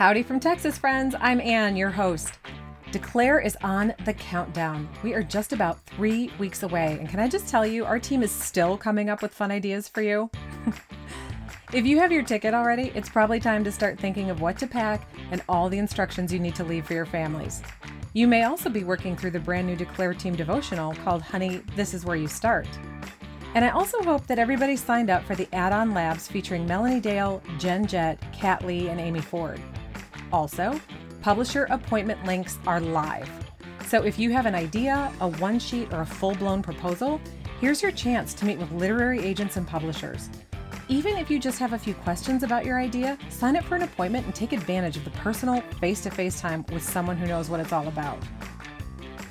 Howdy from Texas, friends. I'm Ann, your host. Declare is on the countdown. We are just about three weeks away. And can I just tell you, our team is still coming up with fun ideas for you. if you have your ticket already, it's probably time to start thinking of what to pack and all the instructions you need to leave for your families. You may also be working through the brand new Declare Team devotional called Honey, This Is Where You Start. And I also hope that everybody signed up for the add on labs featuring Melanie Dale, Jen Jett, Kat Lee, and Amy Ford. Also, publisher appointment links are live. So if you have an idea, a one sheet, or a full blown proposal, here's your chance to meet with literary agents and publishers. Even if you just have a few questions about your idea, sign up for an appointment and take advantage of the personal, face to face time with someone who knows what it's all about.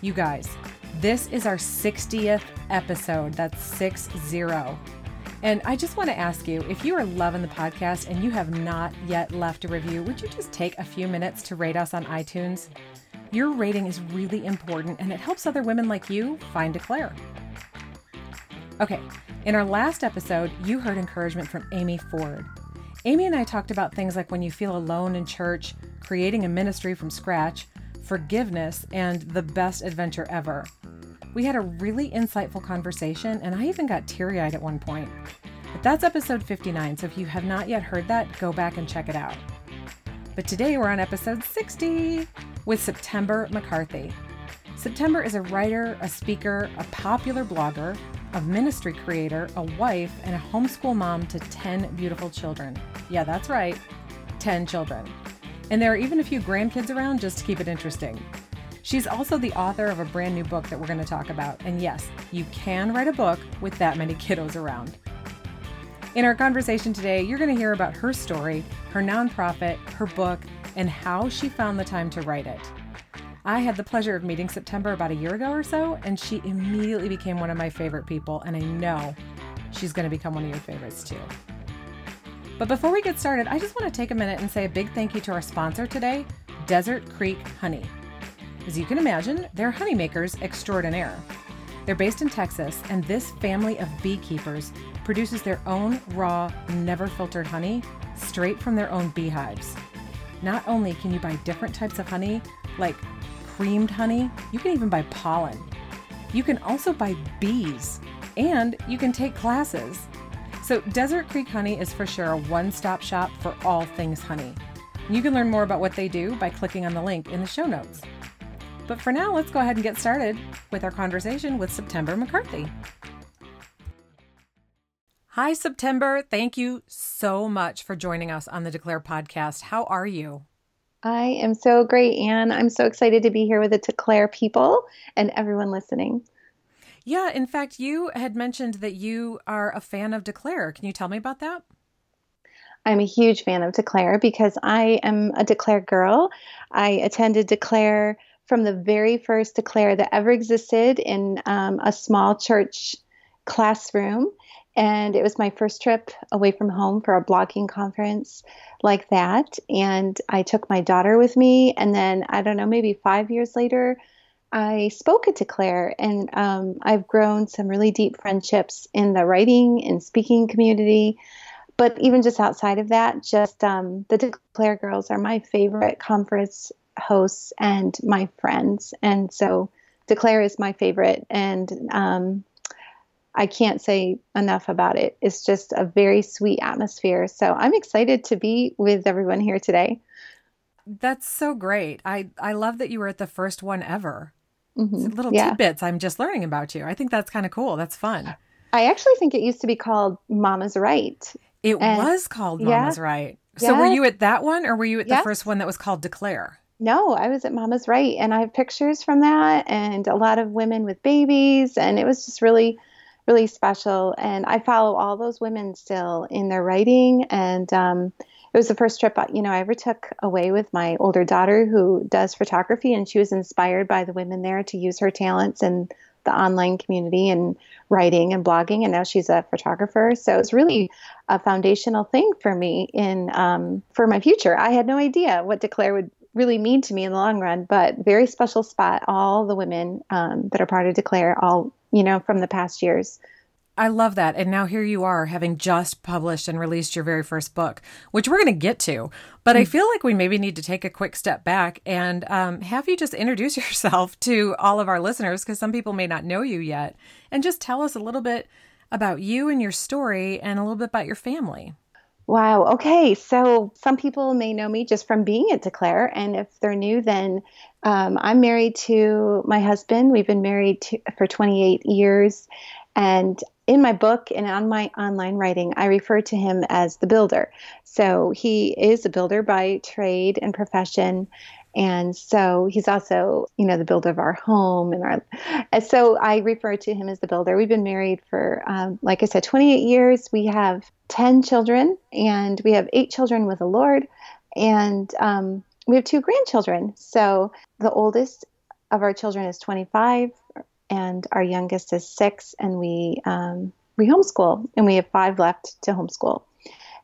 You guys, this is our 60th episode. That's 6 0. And I just want to ask you if you are loving the podcast and you have not yet left a review, would you just take a few minutes to rate us on iTunes? Your rating is really important and it helps other women like you find Declare. Okay, in our last episode, you heard encouragement from Amy Ford. Amy and I talked about things like when you feel alone in church, creating a ministry from scratch, forgiveness, and the best adventure ever. We had a really insightful conversation, and I even got teary eyed at one point. But that's episode 59, so if you have not yet heard that, go back and check it out. But today we're on episode 60 with September McCarthy. September is a writer, a speaker, a popular blogger, a ministry creator, a wife, and a homeschool mom to 10 beautiful children. Yeah, that's right, 10 children. And there are even a few grandkids around just to keep it interesting. She's also the author of a brand new book that we're going to talk about. And yes, you can write a book with that many kiddos around. In our conversation today, you're going to hear about her story, her nonprofit, her book, and how she found the time to write it. I had the pleasure of meeting September about a year ago or so, and she immediately became one of my favorite people, and I know she's going to become one of your favorites too. But before we get started, I just want to take a minute and say a big thank you to our sponsor today, Desert Creek Honey. As you can imagine, they're honeymakers extraordinaire. They're based in Texas, and this family of beekeepers produces their own raw, never filtered honey straight from their own beehives. Not only can you buy different types of honey, like creamed honey, you can even buy pollen. You can also buy bees, and you can take classes. So, Desert Creek Honey is for sure a one stop shop for all things honey. You can learn more about what they do by clicking on the link in the show notes. But for now, let's go ahead and get started with our conversation with September McCarthy. Hi, September. Thank you so much for joining us on the Declare podcast. How are you? I am so great, Ann. I'm so excited to be here with the Declare people and everyone listening. Yeah, in fact, you had mentioned that you are a fan of Declare. Can you tell me about that? I'm a huge fan of Declare because I am a Declare girl. I attended Declare from the very first declare that ever existed in um, a small church classroom. And it was my first trip away from home for a blogging conference like that. And I took my daughter with me. And then, I don't know, maybe five years later, I spoke at Declare, and um, I've grown some really deep friendships in the writing and speaking community. But even just outside of that, just um, the Declare girls are my favorite conference hosts and my friends. And so Declare is my favorite. And um, I can't say enough about it. It's just a very sweet atmosphere. So I'm excited to be with everyone here today. That's so great. I, I love that you were at the first one ever. Mm-hmm. Little yeah. tidbits I'm just learning about you. I think that's kind of cool. That's fun. I actually think it used to be called Mama's Right. It and, was called Mama's yeah, Right. So yeah. were you at that one or were you at the first one that was called Declare? No, I was at Mama's Right, and I have pictures from that, and a lot of women with babies, and it was just really, really special. And I follow all those women still in their writing, and um, it was the first trip you know I ever took away with my older daughter who does photography, and she was inspired by the women there to use her talents in the online community and writing and blogging, and now she's a photographer. So it's really a foundational thing for me in um, for my future. I had no idea what Declare would really mean to me in the long run, but very special spot. All the women um, that are part of Declare, all, you know, from the past years. I love that. And now here you are having just published and released your very first book, which we're going to get to. But I mm. feel like we maybe need to take a quick step back and um, have you just introduce yourself to all of our listeners, because some people may not know you yet, and just tell us a little bit about you and your story and a little bit about your family. Wow. Okay. So some people may know me just from being at Declare. And if they're new, then um, I'm married to my husband. We've been married to, for 28 years. And in my book and on my online writing, I refer to him as the builder. So he is a builder by trade and profession. And so he's also, you know, the builder of our home and our. And so I refer to him as the builder. We've been married for, um, like I said, 28 years. We have 10 children, and we have eight children with the Lord, and um, we have two grandchildren. So the oldest of our children is 25, and our youngest is six, and we um, we homeschool, and we have five left to homeschool.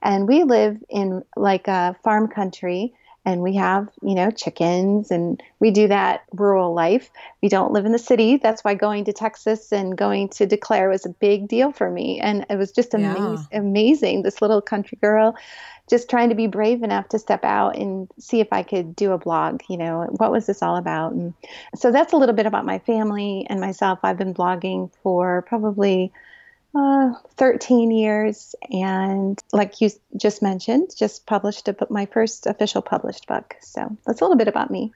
And we live in like a farm country and we have you know chickens and we do that rural life. We don't live in the city. That's why going to texas and going to declare was a big deal for me. And it was just amazing yeah. amazing. This little country girl just trying to be brave enough to step out and see if i could do a blog you know what was this all about? And so that's a little bit about my family and myself. I've been blogging for probably uh, 13 years, and like you just mentioned, just published a, my first official published book. So that's a little bit about me.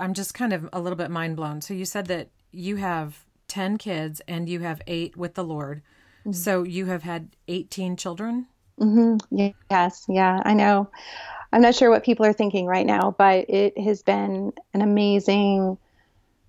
I'm just kind of a little bit mind blown. So you said that you have 10 kids and you have eight with the Lord. Mm-hmm. So you have had 18 children? Mm-hmm. Yes. Yeah, I know. I'm not sure what people are thinking right now, but it has been an amazing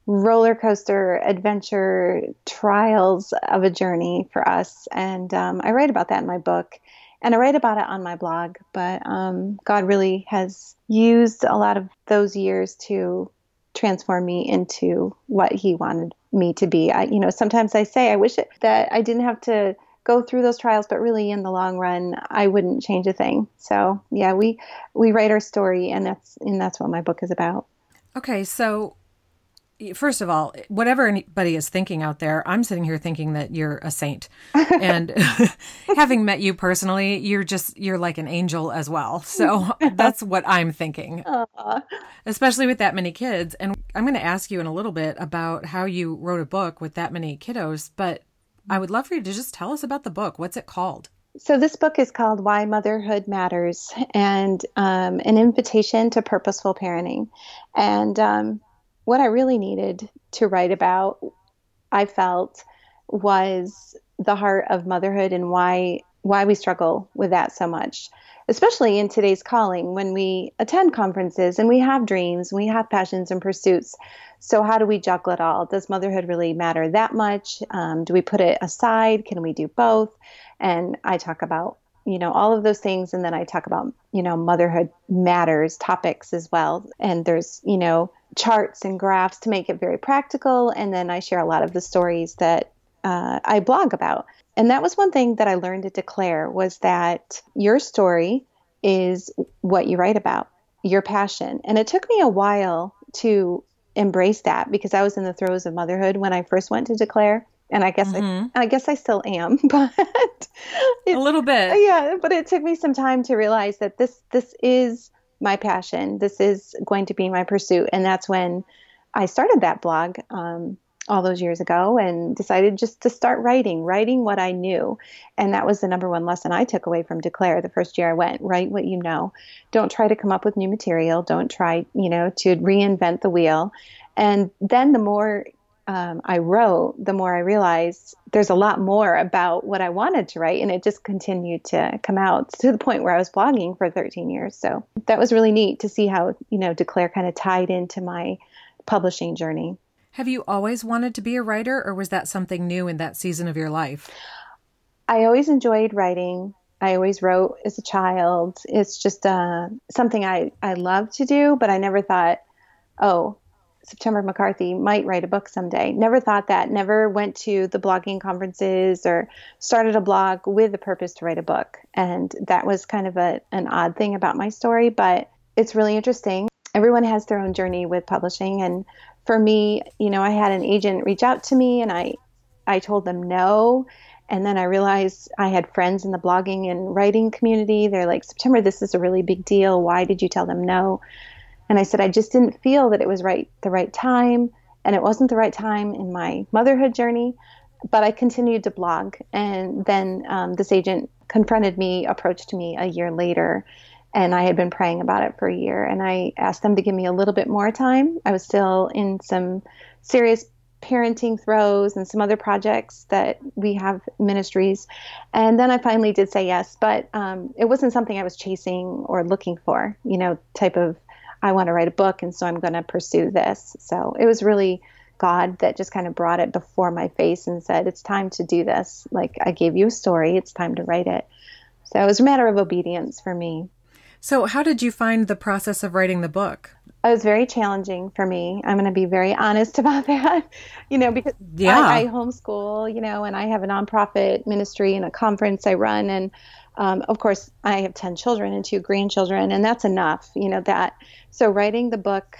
roller coaster adventure trials of a journey for us. And um, I write about that in my book and I write about it on my blog. But um, God really has used a lot of those years to transform me into what He wanted me to be. I, you know, sometimes I say I wish it, that I didn't have to go through those trials, but really in the long run, I wouldn't change a thing. So yeah, we we write our story, and that's and that's what my book is about. Okay, so first of all, whatever anybody is thinking out there, I'm sitting here thinking that you're a saint. and having met you personally, you're just you're like an angel as well. So that's what I'm thinking. Aww. Especially with that many kids. And I'm going to ask you in a little bit about how you wrote a book with that many kiddos, but I would love for you to just tell us about the book. What's it called? So, this book is called Why Motherhood Matters and um, an invitation to purposeful parenting. And um, what I really needed to write about, I felt, was the heart of motherhood and why why we struggle with that so much, especially in today's calling when we attend conferences and we have dreams, we have passions and pursuits. So how do we juggle it all? Does motherhood really matter that much? Um, do we put it aside? Can we do both? And I talk about you know all of those things. And then i talk about you know motherhood matters topics as well. And there's you know charts and graphs to make it very practical. And then i share a lot of the stories that uh, i blog about. And that was one thing that i learned to declare was that your story is what you write about your passion. And it took me a while to embrace that because i was in the throes of motherhood when i first went to declare and I guess mm-hmm. I, I guess I still am, but a little bit. Yeah, but it took me some time to realize that this this is my passion. This is going to be my pursuit, and that's when I started that blog um, all those years ago and decided just to start writing, writing what I knew, and that was the number one lesson I took away from Declare the first year I went. Write what you know. Don't try to come up with new material. Don't try, you know, to reinvent the wheel. And then the more um, I wrote, the more I realized there's a lot more about what I wanted to write, and it just continued to come out to the point where I was blogging for 13 years. So that was really neat to see how you know Declare kind of tied into my publishing journey. Have you always wanted to be a writer, or was that something new in that season of your life? I always enjoyed writing. I always wrote as a child. It's just uh, something I, I love to do, but I never thought, oh, September McCarthy might write a book someday. Never thought that. Never went to the blogging conferences or started a blog with the purpose to write a book. And that was kind of a, an odd thing about my story, but it's really interesting. Everyone has their own journey with publishing. And for me, you know, I had an agent reach out to me and I, I told them no. And then I realized I had friends in the blogging and writing community. They're like, September, this is a really big deal. Why did you tell them no? And I said, I just didn't feel that it was right the right time. And it wasn't the right time in my motherhood journey. But I continued to blog. And then um, this agent confronted me, approached me a year later. And I had been praying about it for a year. And I asked them to give me a little bit more time. I was still in some serious parenting throes and some other projects that we have ministries. And then I finally did say yes, but um, it wasn't something I was chasing or looking for, you know, type of, I want to write a book and so I'm going to pursue this. So it was really God that just kind of brought it before my face and said, it's time to do this. Like I gave you a story, it's time to write it. So it was a matter of obedience for me. So, how did you find the process of writing the book? it was very challenging for me. I'm going to be very honest about that, you know, because yeah. I, I, homeschool, you know, and I have a nonprofit ministry and a conference I run. And um, of course, I have 10 children and two grandchildren, and that's enough, you know, that. So writing the book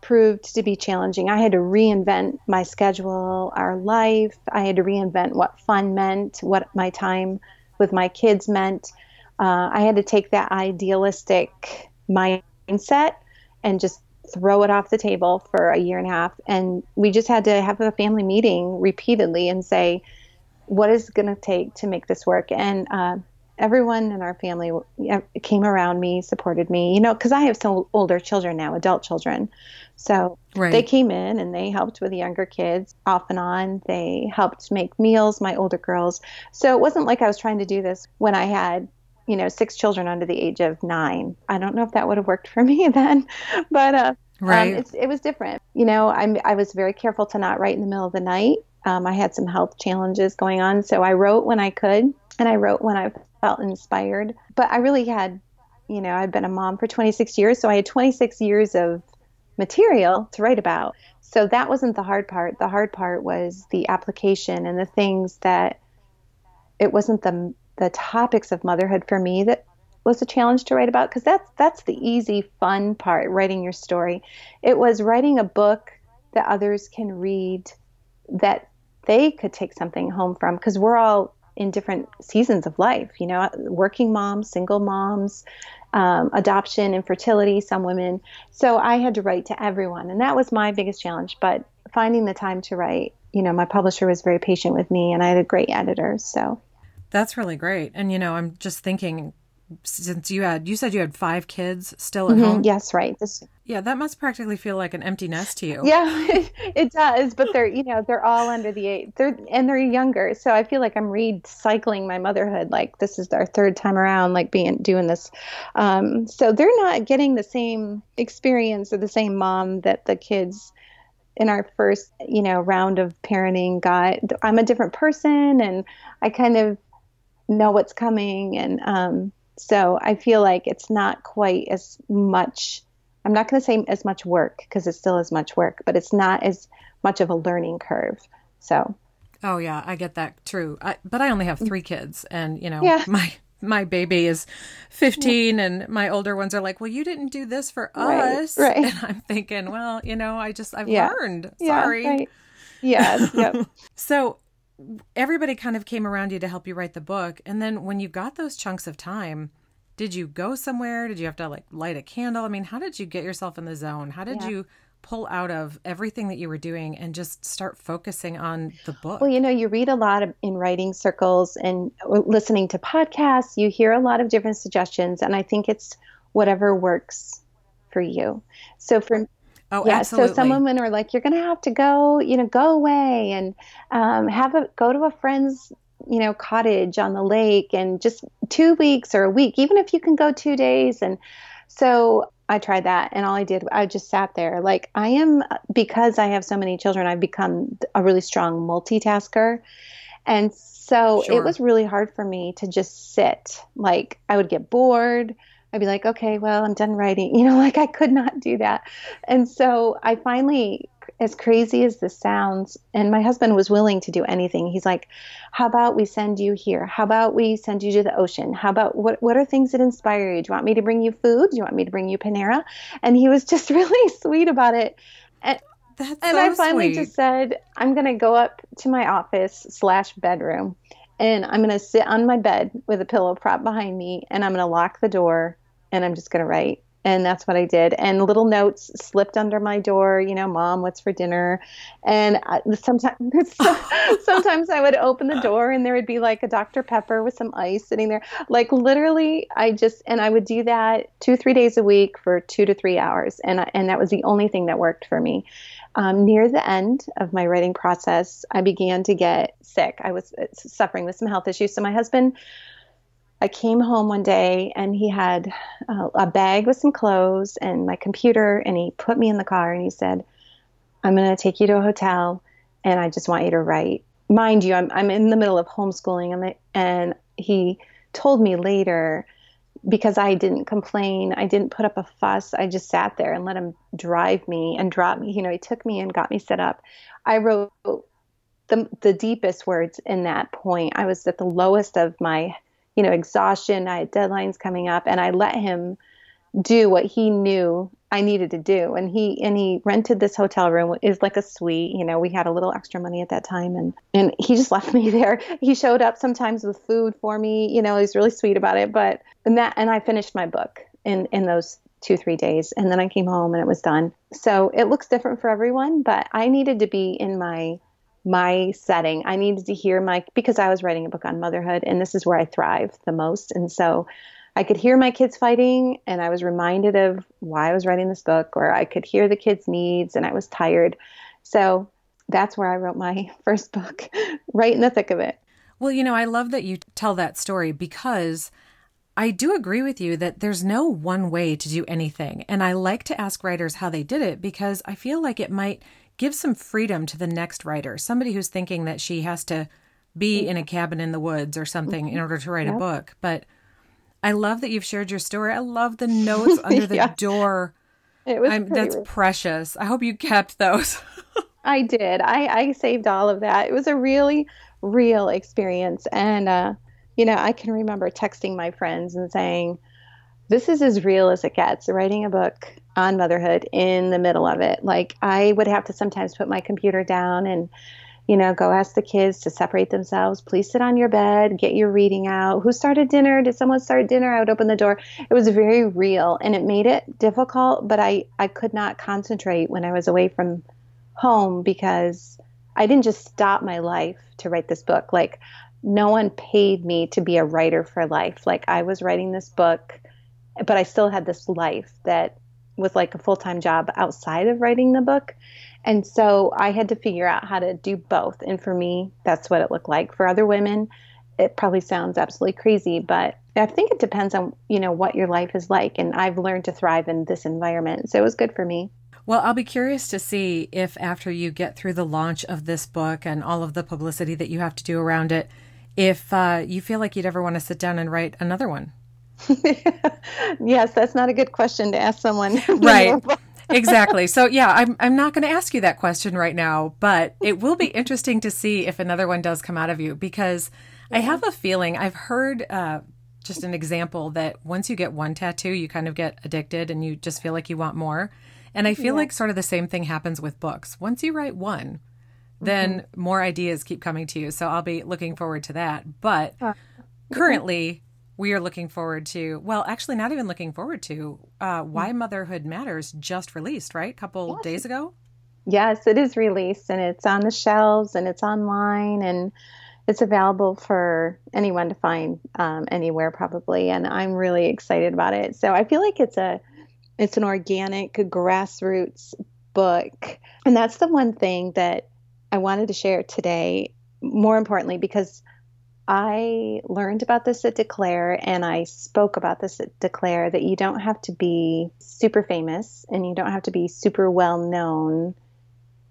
proved to be challenging. I had to reinvent my schedule, our life. I had to reinvent what fun meant, what my time with my kids meant. Uh, I had to take that idealistic mindset and just throw it off the table for a year and a half. And we just had to have a family meeting repeatedly and say, what is it going to take to make this work? And uh, everyone in our family came around me, supported me, you know, because I have some older children now, adult children. So right. they came in and they helped with the younger kids off and on. They helped make meals, my older girls. So it wasn't like I was trying to do this when I had you know, six children under the age of nine. I don't know if that would have worked for me then, but uh, um, right. Um, it was different. You know, I'm, I was very careful to not write in the middle of the night. Um, I had some health challenges going on, so I wrote when I could, and I wrote when I felt inspired. But I really had, you know, I'd been a mom for 26 years, so I had 26 years of material to write about. So that wasn't the hard part. The hard part was the application and the things that it wasn't the the topics of motherhood for me that was a challenge to write about because that's that's the easy fun part writing your story it was writing a book that others can read that they could take something home from because we're all in different seasons of life you know working moms single moms um, adoption infertility some women so i had to write to everyone and that was my biggest challenge but finding the time to write you know my publisher was very patient with me and i had a great editor so that's really great. And you know, I'm just thinking since you had you said you had five kids still at mm-hmm. home. Yes, right. This, yeah, that must practically feel like an empty nest to you. Yeah, it, does. But they're you know they're all under the age. They're and they're younger, so I feel like I'm recycling my motherhood. Like this is our third time around, like being doing this. Um, so they're not getting the same experience or the same mom that the kids in our first you know round of parenting got. I'm a different person, and I kind of know what's coming and um, so i feel like it's not quite as much i'm not going to say as much work because it's still as much work but it's not as much of a learning curve so oh yeah i get that true I, but i only have three kids and you know yeah. my my baby is 15 yeah. and my older ones are like well you didn't do this for right, us right. and i'm thinking well you know i just i've yeah. learned sorry yeah, right. yes yep. so everybody kind of came around you to help you write the book. And then when you got those chunks of time, did you go somewhere? Did you have to like light a candle? I mean, how did you get yourself in the zone? How did yeah. you pull out of everything that you were doing and just start focusing on the book? Well, you know, you read a lot of, in writing circles and uh, listening to podcasts, you hear a lot of different suggestions. And I think it's whatever works for you. So for Oh, yeah. Absolutely. So some women are like, you're going to have to go, you know, go away and um, have a go to a friend's, you know, cottage on the lake and just two weeks or a week, even if you can go two days. And so I tried that, and all I did, I just sat there. Like I am because I have so many children, I've become a really strong multitasker, and so sure. it was really hard for me to just sit. Like I would get bored. I'd be like, okay, well, I'm done writing. You know, like I could not do that. And so I finally, as crazy as this sounds, and my husband was willing to do anything. He's like, how about we send you here? How about we send you to the ocean? How about what, what are things that inspire you? Do you want me to bring you food? Do you want me to bring you Panera? And he was just really sweet about it. And, That's and so I finally sweet. just said, I'm going to go up to my office slash bedroom and I'm going to sit on my bed with a pillow prop behind me and I'm going to lock the door and I'm just going to write. And that's what I did. And little notes slipped under my door, you know, mom, what's for dinner? And I, sometimes, sometimes I would open the door and there would be like a Dr. Pepper with some ice sitting there. Like literally, I just, and I would do that two, three days a week for two to three hours. And, I, and that was the only thing that worked for me. Um, near the end of my writing process, I began to get sick. I was uh, suffering with some health issues. So my husband, I came home one day and he had uh, a bag with some clothes and my computer, and he put me in the car and he said, I'm going to take you to a hotel and I just want you to write. Mind you, I'm, I'm in the middle of homeschooling and he told me later because I didn't complain, I didn't put up a fuss. I just sat there and let him drive me and drop me. You know, he took me and got me set up. I wrote the the deepest words in that point. I was at the lowest of my, you know, exhaustion. I had deadlines coming up, and I let him do what he knew I needed to do. And he and he rented this hotel room. It was like a suite. You know, we had a little extra money at that time, and and he just left me there. He showed up sometimes with food for me. You know, he's really sweet about it. But and that and I finished my book in in those two three days, and then I came home and it was done. So it looks different for everyone, but I needed to be in my my setting. I needed to hear my because I was writing a book on motherhood, and this is where I thrive the most, and so. I could hear my kids fighting and I was reminded of why I was writing this book, or I could hear the kids' needs and I was tired. So that's where I wrote my first book, right in the thick of it. Well, you know, I love that you tell that story because I do agree with you that there's no one way to do anything. And I like to ask writers how they did it because I feel like it might give some freedom to the next writer, somebody who's thinking that she has to be in a cabin in the woods or something in order to write yep. a book. But I love that you've shared your story. I love the notes under the yeah. door. It was that's precious. I hope you kept those. I did. I, I saved all of that. It was a really real experience. And, uh, you know, I can remember texting my friends and saying, this is as real as it gets, writing a book on motherhood in the middle of it. Like, I would have to sometimes put my computer down and you know, go ask the kids to separate themselves. Please sit on your bed, get your reading out. Who started dinner? Did someone start dinner? I would open the door. It was very real and it made it difficult, but I, I could not concentrate when I was away from home because I didn't just stop my life to write this book. Like, no one paid me to be a writer for life. Like, I was writing this book, but I still had this life that was like a full time job outside of writing the book. And so I had to figure out how to do both. And for me, that's what it looked like. For other women, it probably sounds absolutely crazy, but I think it depends on, you know, what your life is like. And I've learned to thrive in this environment. So it was good for me. Well, I'll be curious to see if after you get through the launch of this book and all of the publicity that you have to do around it, if uh, you feel like you'd ever want to sit down and write another one. yes, that's not a good question to ask someone. Right exactly. So yeah, I'm I'm not going to ask you that question right now, but it will be interesting to see if another one does come out of you because yeah. I have a feeling I've heard uh, just an example that once you get one tattoo, you kind of get addicted and you just feel like you want more. And I feel yeah. like sort of the same thing happens with books. Once you write one, then mm-hmm. more ideas keep coming to you. So I'll be looking forward to that. But uh, currently, we are looking forward to well actually not even looking forward to uh, why mm. motherhood matters just released right a couple yes. days ago yes it is released and it's on the shelves and it's online and it's available for anyone to find um, anywhere probably and i'm really excited about it so i feel like it's a it's an organic grassroots book and that's the one thing that i wanted to share today more importantly because I learned about this at Declare and I spoke about this at Declare that you don't have to be super famous and you don't have to be super well known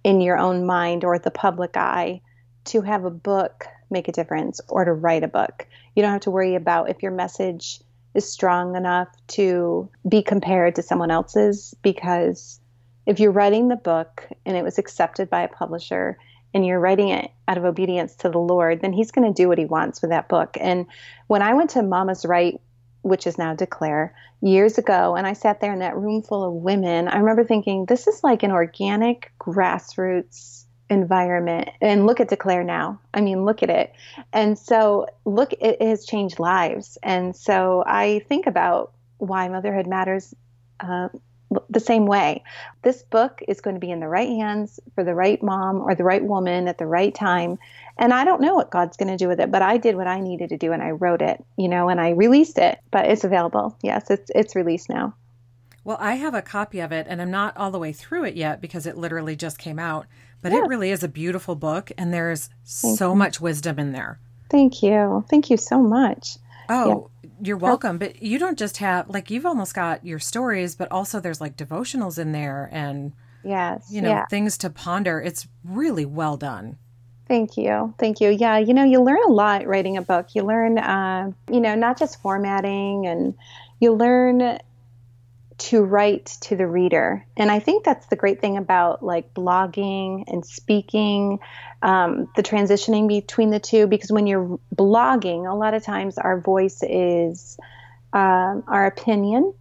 in your own mind or the public eye to have a book make a difference or to write a book. You don't have to worry about if your message is strong enough to be compared to someone else's because if you're writing the book and it was accepted by a publisher and you're writing it out of obedience to the Lord, then He's going to do what He wants with that book. And when I went to Mama's Right, which is now Declare, years ago, and I sat there in that room full of women, I remember thinking, this is like an organic, grassroots environment. And look at declare now. I mean look at it. And so look it has changed lives. And so i think about why motherhood matters uh, the same way this book is going to be in the right hands for the right mom or the right woman at the right time and i don't know what god's going to do with it but i did what i needed to do and i wrote it you know and i released it but it's available yes it's it's released now well, I have a copy of it and I'm not all the way through it yet because it literally just came out. But yeah. it really is a beautiful book and there's Thank so you. much wisdom in there. Thank you. Thank you so much. Oh, yeah. You're welcome. But you don't just have like you've almost got your stories, but also there's like devotionals in there and yes, you know, yeah. things to ponder. It's really well done. Thank you. Thank you. Yeah, you know, you learn a lot writing a book. You learn, uh, you know, not just formatting, and you learn to write to the reader. And I think that's the great thing about like blogging and speaking, um, the transitioning between the two, because when you're blogging, a lot of times our voice is um, our opinion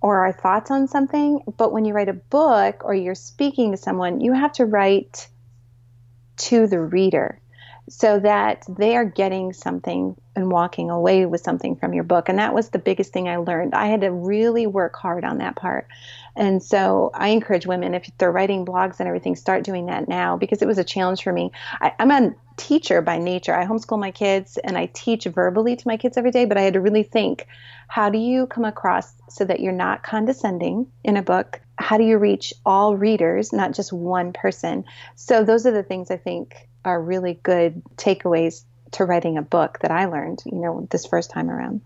or our thoughts on something. But when you write a book or you're speaking to someone, you have to write to the reader so that they are getting something and walking away with something from your book. And that was the biggest thing I learned. I had to really work hard on that part. And so I encourage women, if they're writing blogs and everything, start doing that now because it was a challenge for me. I, am a teacher by nature. I homeschool my kids and I teach verbally to my kids every day, but I had to really think how do you come across so that you're not condescending in a book? How do you reach all readers, not just one person? So those are the things I think are really good takeaways to writing a book that I learned, you know, this first time around.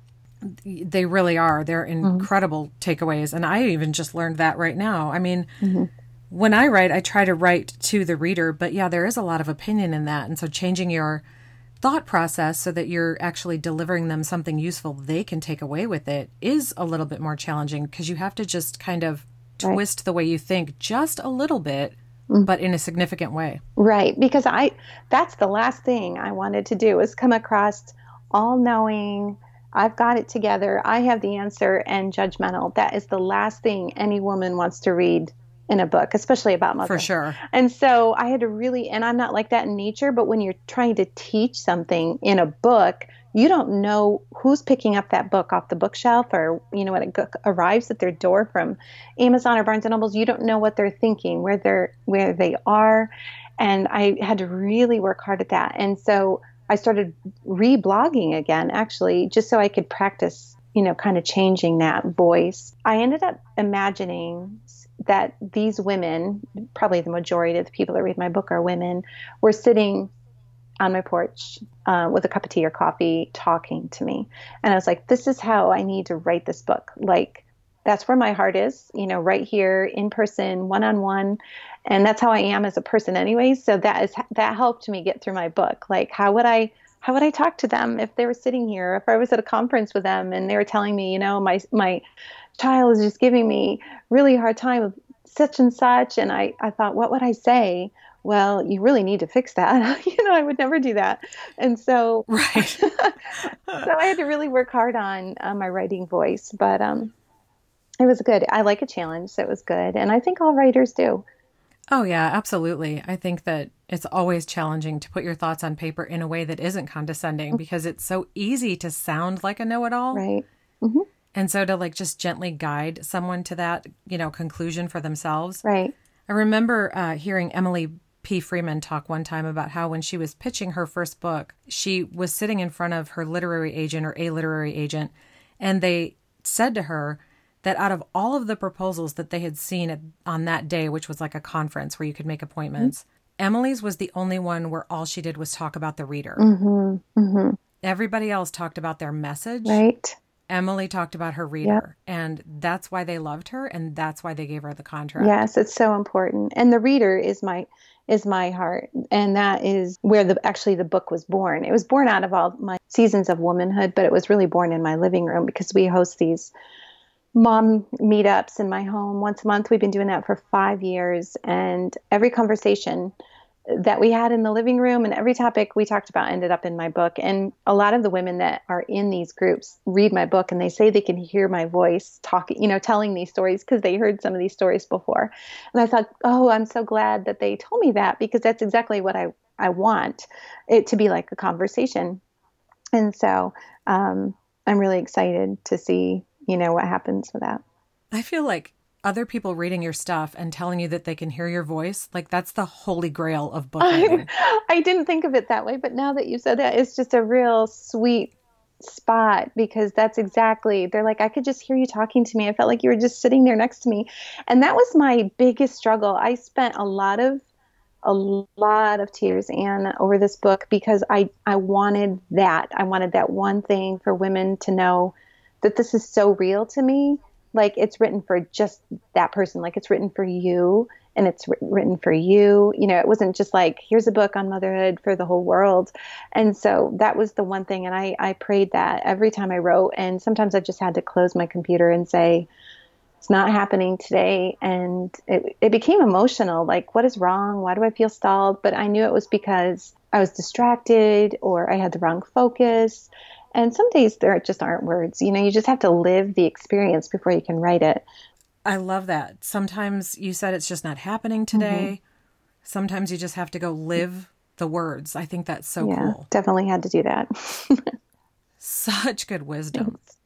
They really are. They're mm-hmm. incredible mm-hmm. takeaways. And I even just learned that right now. I mean, mm-hmm. when I write, I try to write to the reader, but yeah, there is a lot of opinion in that. And so changing your thought process so that you're actually delivering them something useful they can take away with it is a little bit more challenging because you have to just kind of twist right. the way you think just a little bit Mm-hmm. but in a significant way. Right, because I that's the last thing I wanted to do is come across all knowing, I've got it together, I have the answer and judgmental. That is the last thing any woman wants to read in a book, especially about motherhood. For sure. And so I had to really and I'm not like that in nature, but when you're trying to teach something in a book, you don't know who's picking up that book off the bookshelf or you know when it arrives at their door from Amazon or Barnes and Nobles you don't know what they're thinking where they're where they are and I had to really work hard at that and so I started reblogging again actually just so I could practice you know kind of changing that voice I ended up imagining that these women probably the majority of the people that read my book are women were sitting on my porch uh, with a cup of tea or coffee talking to me. And I was like, this is how I need to write this book. Like, that's where my heart is, you know, right here in person, one on one. And that's how I am as a person anyway. So that is that helped me get through my book. Like how would I how would I talk to them if they were sitting here, if I was at a conference with them and they were telling me, you know, my my child is just giving me really hard time with such and such and I, I thought, what would I say? well, you really need to fix that. you know, I would never do that. And so, right. so I had to really work hard on uh, my writing voice, but um, it was good. I like a challenge, so it was good. And I think all writers do. Oh, yeah, absolutely. I think that it's always challenging to put your thoughts on paper in a way that isn't condescending mm-hmm. because it's so easy to sound like a know it all. Right. Mm-hmm. And so to like just gently guide someone to that, you know, conclusion for themselves. Right. I remember uh, hearing Emily P. Freeman talk one time about how when she was pitching her first book, she was sitting in front of her literary agent or a literary agent, and they said to her that out of all of the proposals that they had seen at, on that day, which was like a conference where you could make appointments, mm-hmm. Emily's was the only one where all she did was talk about the reader. Mm-hmm. Mm-hmm. Everybody else talked about their message. Right. Emily talked about her reader, yep. and that's why they loved her, and that's why they gave her the contract. Yes, it's so important. And the reader is my is my heart and that is where the actually the book was born it was born out of all my seasons of womanhood but it was really born in my living room because we host these mom meetups in my home. Once a month we've been doing that for five years. And every conversation that we had in the living room and every topic we talked about ended up in my book. And a lot of the women that are in these groups read my book and they say they can hear my voice talking you know telling these stories because they heard some of these stories before. And i thought oh i'm so glad that they told me that because that's exactly what i i want it to be like a conversation. And so um, i'm really excited to see you know what happens with that i feel like other people reading your stuff and telling you that they can hear your voice, like that's the holy grail of book I didn't think of it that way, but now that you said that, it's just a real sweet spot because that's exactly they're like I could just hear you talking to me. I felt like you were just sitting there next to me. And that was my biggest struggle. I spent a lot of a lot of tears and over this book because I I wanted that. I wanted that one thing for women to know that this is so real to me like it's written for just that person like it's written for you and it's written for you. You know it wasn't just like here's a book on motherhood for the whole world. And so that was the one thing and i i prayed that every time i wrote and sometimes i just had to close my computer and say it's not happening today. And it, it became emotional like what is wrong? Why do i feel stalled? But i knew it was because i was distracted or i had the wrong focus and some days there just aren't words. You know, you just have to live the experience before you can write it. I love that. Sometimes you said it's just not happening today. Mm-hmm. Sometimes you just have to go live the words. I think that's so yeah, cool. Definitely had to do that. Such good wisdom. Thanks.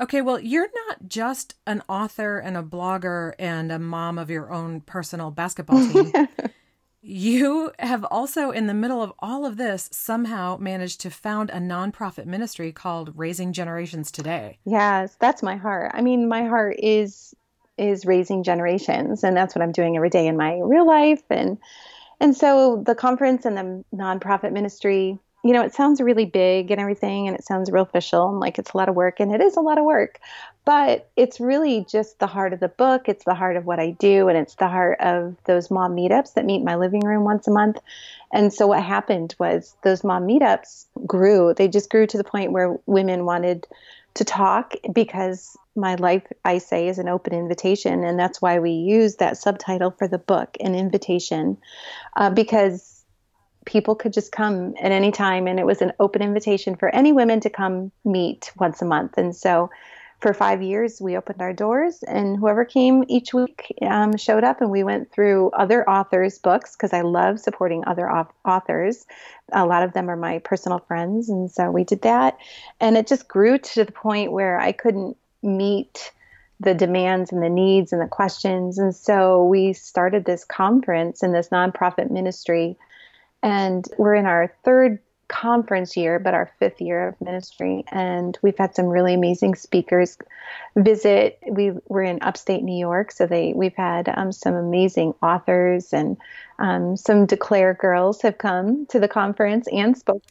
Okay, well, you're not just an author and a blogger and a mom of your own personal basketball team. You have also, in the middle of all of this, somehow managed to found a nonprofit ministry called Raising Generations Today. Yes, that's my heart. I mean, my heart is is raising generations, and that's what I'm doing every day in my real life. And and so the conference and the nonprofit ministry you know, it sounds really big and everything, and it sounds real official and like it's a lot of work, and it is a lot of work, but it's really just the heart of the book. It's the heart of what I do, and it's the heart of those mom meetups that meet in my living room once a month. And so what happened was those mom meetups grew. They just grew to the point where women wanted to talk because my life, I say, is an open invitation. And that's why we use that subtitle for the book, an invitation, uh, because people could just come at any time and it was an open invitation for any women to come meet once a month. And so for five years we opened our doors and whoever came each week um, showed up and we went through other authors books because i love supporting other authors. A lot of them are my personal friends and so we did that. And it just grew to the point where i couldn't meet the demands and the needs and the questions. And so we started this conference and this nonprofit ministry and we're in our third conference year, but our fifth year of ministry. And we've had some really amazing speakers visit. We were in upstate New York, so they we've had um, some amazing authors and um, some Declare girls have come to the conference and spoken.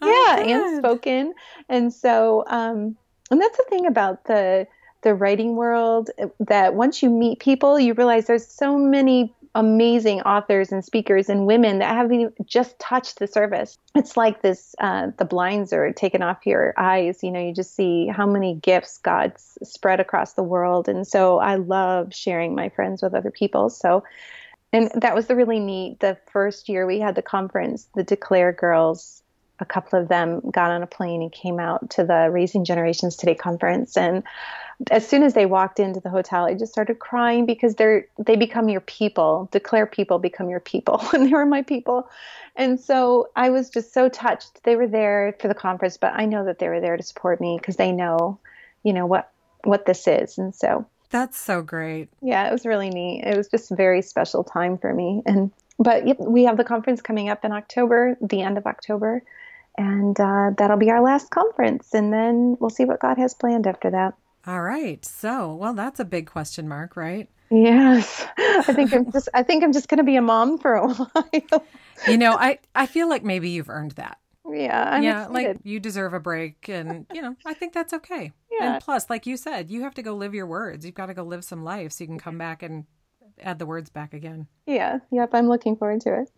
Oh, yeah, good. and spoken. And so, um, and that's the thing about the the writing world that once you meet people, you realize there's so many amazing authors and speakers and women that haven't just touched the surface. It's like this uh, the blinds are taken off your eyes. You know, you just see how many gifts God's spread across the world. And so I love sharing my friends with other people. So, and that was the really neat. The first year we had the conference, the Declare Girls a couple of them got on a plane and came out to the Raising Generations Today conference. And as soon as they walked into the hotel, I just started crying because they're they become your people. Declare people become your people, and they were my people. And so I was just so touched. They were there for the conference, but I know that they were there to support me because they know, you know what what this is. And so that's so great. Yeah, it was really neat. It was just a very special time for me. And but yep, we have the conference coming up in October, the end of October and uh, that'll be our last conference and then we'll see what god has planned after that all right. So well that's a big question mark right? Yes. I think i'm just i think i'm just going to be a mom for a while. You know i i feel like maybe you've earned that. Yeah I'm yeah excited. like you deserve a break and you know i think that's okay. Yeah. and plus like you said you have to go live your words. You've got to go live some life so you can come back and add the words back again. Yeah. Yep i'm looking forward to it.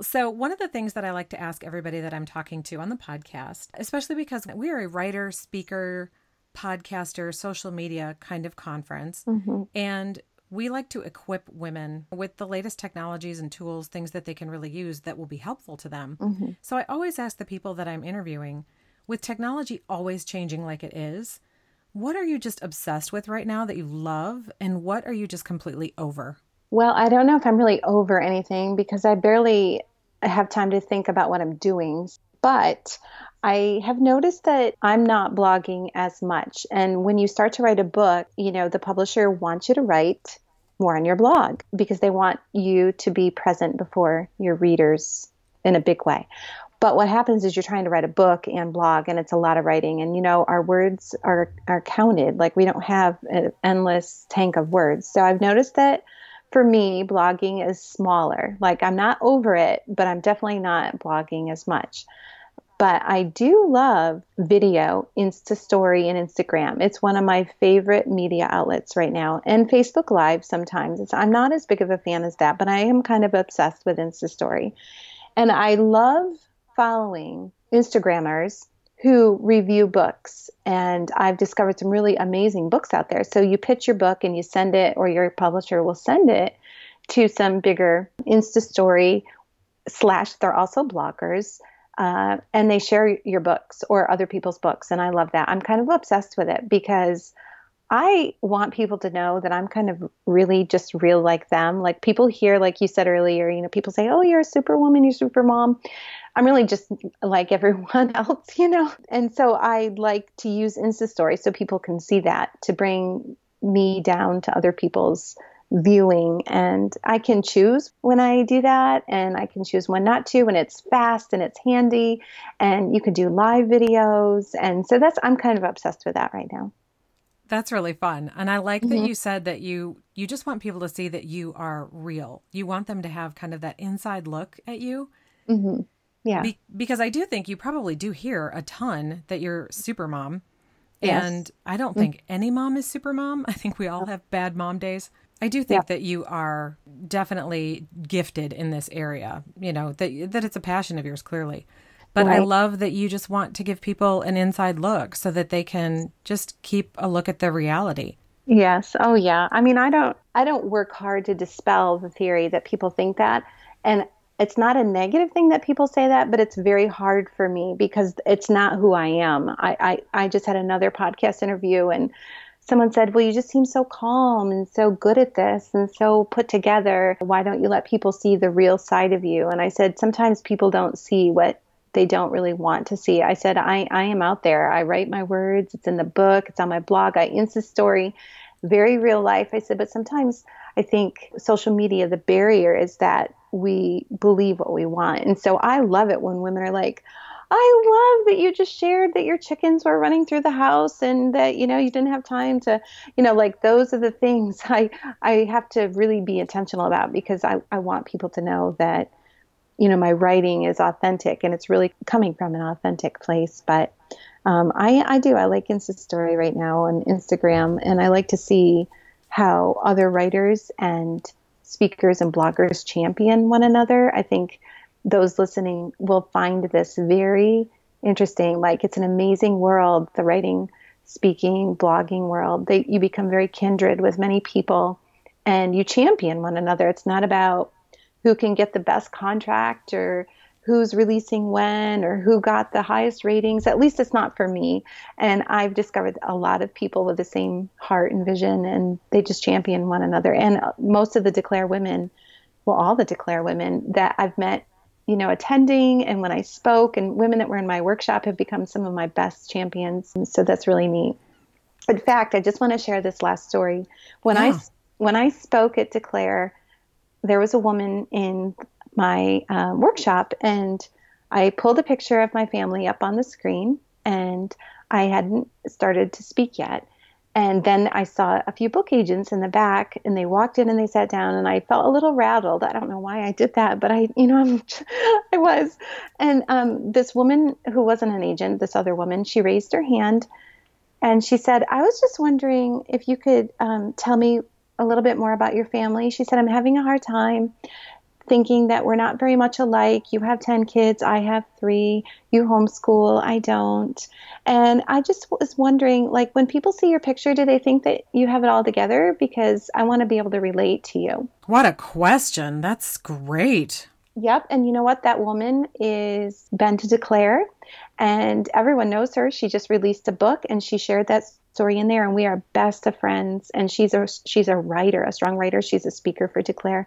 So, one of the things that I like to ask everybody that I'm talking to on the podcast, especially because we are a writer, speaker, podcaster, social media kind of conference, mm-hmm. and we like to equip women with the latest technologies and tools, things that they can really use that will be helpful to them. Mm-hmm. So I always ask the people that I'm interviewing, with technology always changing like it is, what are you just obsessed with right now that you love, and what are you just completely over? Well, I don't know if I'm really over anything because I barely have time to think about what I'm doing. But I have noticed that I'm not blogging as much. And when you start to write a book, you know, the publisher wants you to write more on your blog because they want you to be present before your readers in a big way. But what happens is you're trying to write a book and blog, and it's a lot of writing. And you know, our words are are counted. Like we don't have an endless tank of words. So I've noticed that for me, blogging is smaller. Like I'm not over it, but I'm definitely not blogging as much. But I do love video, Insta Story, and Instagram. It's one of my favorite media outlets right now, and Facebook Live sometimes. It's, I'm not as big of a fan as that, but I am kind of obsessed with Insta Story. And I love following Instagrammers who review books. And I've discovered some really amazing books out there. So you pitch your book and you send it, or your publisher will send it to some bigger Insta story slash, they're also bloggers. Uh, and they share your books or other people's books. And I love that. I'm kind of obsessed with it because I want people to know that I'm kind of really just real like them. Like people hear, like you said earlier, you know, people say, oh, you're a superwoman, you're super mom. I'm really just like everyone else, you know? And so I like to use Insta stories so people can see that to bring me down to other people's viewing. And I can choose when I do that, and I can choose when not to, and it's fast and it's handy, and you can do live videos. And so that's, I'm kind of obsessed with that right now. That's really fun. And I like mm-hmm. that you said that you you just want people to see that you are real. You want them to have kind of that inside look at you. Mm-hmm. Yeah. Be- because I do think you probably do hear a ton that you're super mom. Yes. And I don't think mm-hmm. any mom is super mom. I think we all have bad mom days. I do think yeah. that you are definitely gifted in this area, you know, that that it's a passion of yours clearly. But right. I love that you just want to give people an inside look so that they can just keep a look at the reality. Yes. Oh yeah. I mean, I don't I don't work hard to dispel the theory that people think that. And it's not a negative thing that people say that, but it's very hard for me because it's not who I am. I, I, I just had another podcast interview and someone said, Well, you just seem so calm and so good at this and so put together. Why don't you let people see the real side of you? And I said, Sometimes people don't see what they don't really want to see. I said, I, I am out there. I write my words. It's in the book. It's on my blog. I Insta story, very real life. I said, but sometimes I think social media, the barrier is that we believe what we want. And so I love it when women are like, I love that you just shared that your chickens were running through the house and that you know you didn't have time to you know like those are the things I I have to really be intentional about because I I want people to know that you know my writing is authentic and it's really coming from an authentic place but um, I, I do I like Insta story right now on Instagram and I like to see how other writers and speakers and bloggers champion one another. I think those listening will find this very interesting. Like it's an amazing world, the writing, speaking, blogging world. They, you become very kindred with many people and you champion one another. It's not about who can get the best contract or who's releasing when or who got the highest ratings. At least it's not for me. And I've discovered a lot of people with the same heart and vision, and they just champion one another. And most of the Declare women, well, all the Declare women that I've met, you know, attending and when I spoke, and women that were in my workshop have become some of my best champions. And so that's really neat. In fact, I just want to share this last story. When yeah. I when I spoke at Declare, there was a woman in my um, workshop and I pulled a picture of my family up on the screen and I hadn't started to speak yet. And then I saw a few book agents in the back and they walked in and they sat down and I felt a little rattled. I don't know why I did that, but I, you know, I'm, I was. And um, this woman who wasn't an agent, this other woman, she raised her hand and she said, I was just wondering if you could um, tell me a little bit more about your family. She said, I'm having a hard time thinking that we're not very much alike. You have 10 kids, I have three. You homeschool, I don't. And I just was wondering like, when people see your picture, do they think that you have it all together? Because I want to be able to relate to you. What a question. That's great. Yep. And you know what? That woman is Ben to Declare, and everyone knows her. She just released a book and she shared that story in there and we are best of friends and she's a she's a writer a strong writer she's a speaker for declare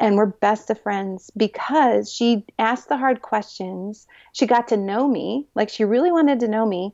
and we're best of friends because she asked the hard questions she got to know me like she really wanted to know me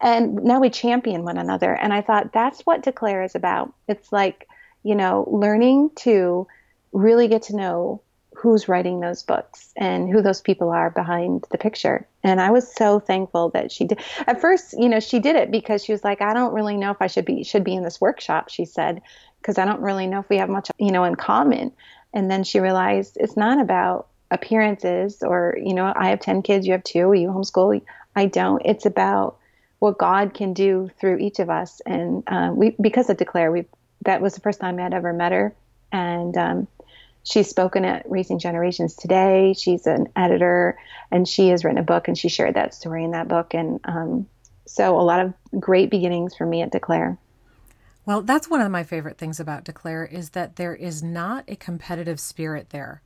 and now we champion one another and i thought that's what declare is about it's like you know learning to really get to know who's writing those books and who those people are behind the picture. And I was so thankful that she did. At first, you know, she did it because she was like, I don't really know if I should be should be in this workshop, she said, because I don't really know if we have much, you know, in common. And then she realized it's not about appearances or, you know, I have 10 kids, you have two, you homeschool, I don't. It's about what God can do through each of us. And um, we, because of Declare, we that was the first time I'd ever met her. And um, She's spoken at Raising Generations today. She's an editor, and she has written a book, and she shared that story in that book. And um, so, a lot of great beginnings for me at Declare. Well, that's one of my favorite things about Declare is that there is not a competitive spirit there.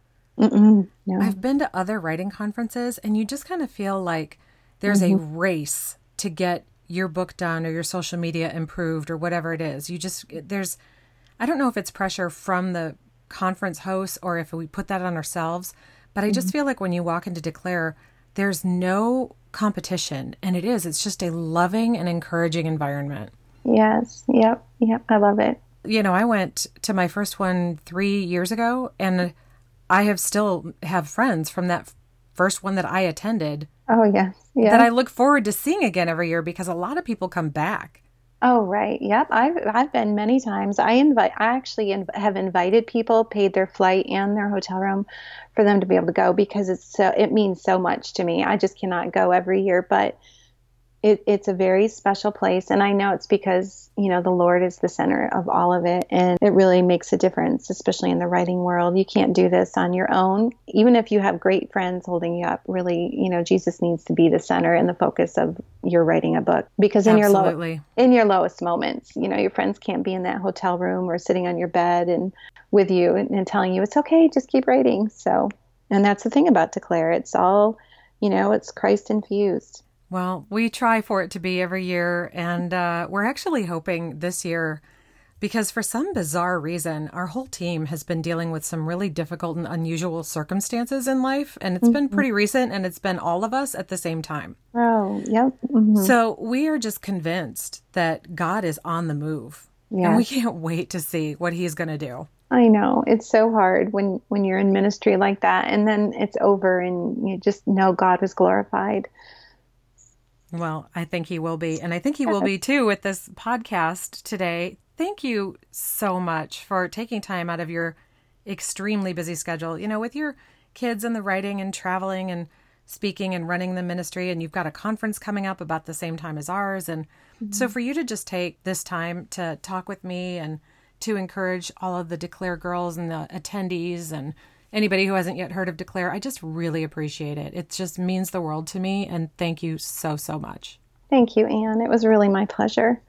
No. I've been to other writing conferences, and you just kind of feel like there's mm-hmm. a race to get your book done or your social media improved or whatever it is. You just there's I don't know if it's pressure from the conference hosts or if we put that on ourselves. But I just mm-hmm. feel like when you walk into Declare, there's no competition. And it is, it's just a loving and encouraging environment. Yes. Yep. Yep. I love it. You know, I went to my first one three years ago and I have still have friends from that first one that I attended. Oh, yes. Yeah. That I look forward to seeing again every year because a lot of people come back. Oh, right. Yep. I've I've been many times. I invite I actually inv- have invited people, paid their flight and their hotel room for them to be able to go because it's so it means so much to me. I just cannot go every year, but it, it's a very special place. And i know it's because you know the lord is the center of all of it. And it really makes a difference especially in the writing world. You can't do this on your own. Even if you have great friends holding you up really you know jesus needs to be the center and the focus of your writing a book. Because in Absolutely. your low in your lowest moments you know your friends can't be in that hotel room or sitting on your bed and with you and, and telling you it's okay just keep writing. So and that's the thing about declare. It's all you know it's christ infused well, we try for it to be every year, and uh, we're actually hoping this year because for some bizarre reason, our whole team has been dealing with some really difficult and unusual circumstances in life, and it's mm-hmm. been pretty recent, and it's been all of us at the same time. Oh, yep. Mm-hmm. So we are just convinced that God is on the move, yes. and we can't wait to see what He's going to do. I know it's so hard when when you're in ministry like that, and then it's over, and you just know God was glorified. Well, I think he will be. And I think he will be too with this podcast today. Thank you so much for taking time out of your extremely busy schedule. You know, with your kids and the writing and traveling and speaking and running the ministry, and you've got a conference coming up about the same time as ours. And mm-hmm. so for you to just take this time to talk with me and to encourage all of the Declare girls and the attendees and anybody who hasn't yet heard of Declare, I just really appreciate it. It just means the world to me. And thank you so, so much. Thank you, Ann. It was really my pleasure.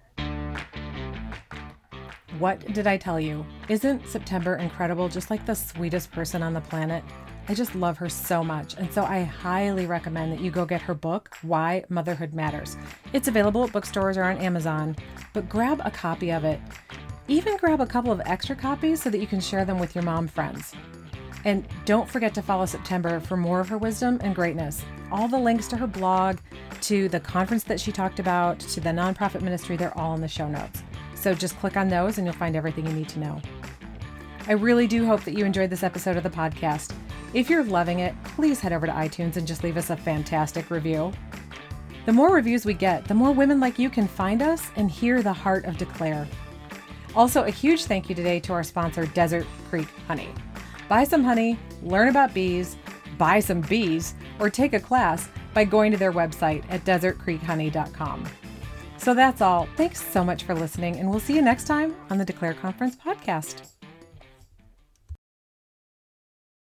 What did I tell you? Isn't September incredible? Just like the sweetest person on the planet. I just love her so much. And so I highly recommend that you go get her book, Why Motherhood Matters. It's available at bookstores or on Amazon, but grab a copy of it. Even grab a couple of extra copies so that you can share them with your mom friends. And don't forget to follow September for more of her wisdom and greatness. All the links to her blog, to the conference that she talked about, to the nonprofit ministry, they're all in the show notes. So just click on those and you'll find everything you need to know. I really do hope that you enjoyed this episode of the podcast. If you're loving it, please head over to iTunes and just leave us a fantastic review. The more reviews we get, the more women like you can find us and hear the heart of Declare. Also, a huge thank you today to our sponsor, Desert Creek Honey buy some honey, learn about bees, buy some bees, or take a class by going to their website at desertcreekhoney.com. So that's all. Thanks so much for listening, and we'll see you next time on the Declare Conference podcast.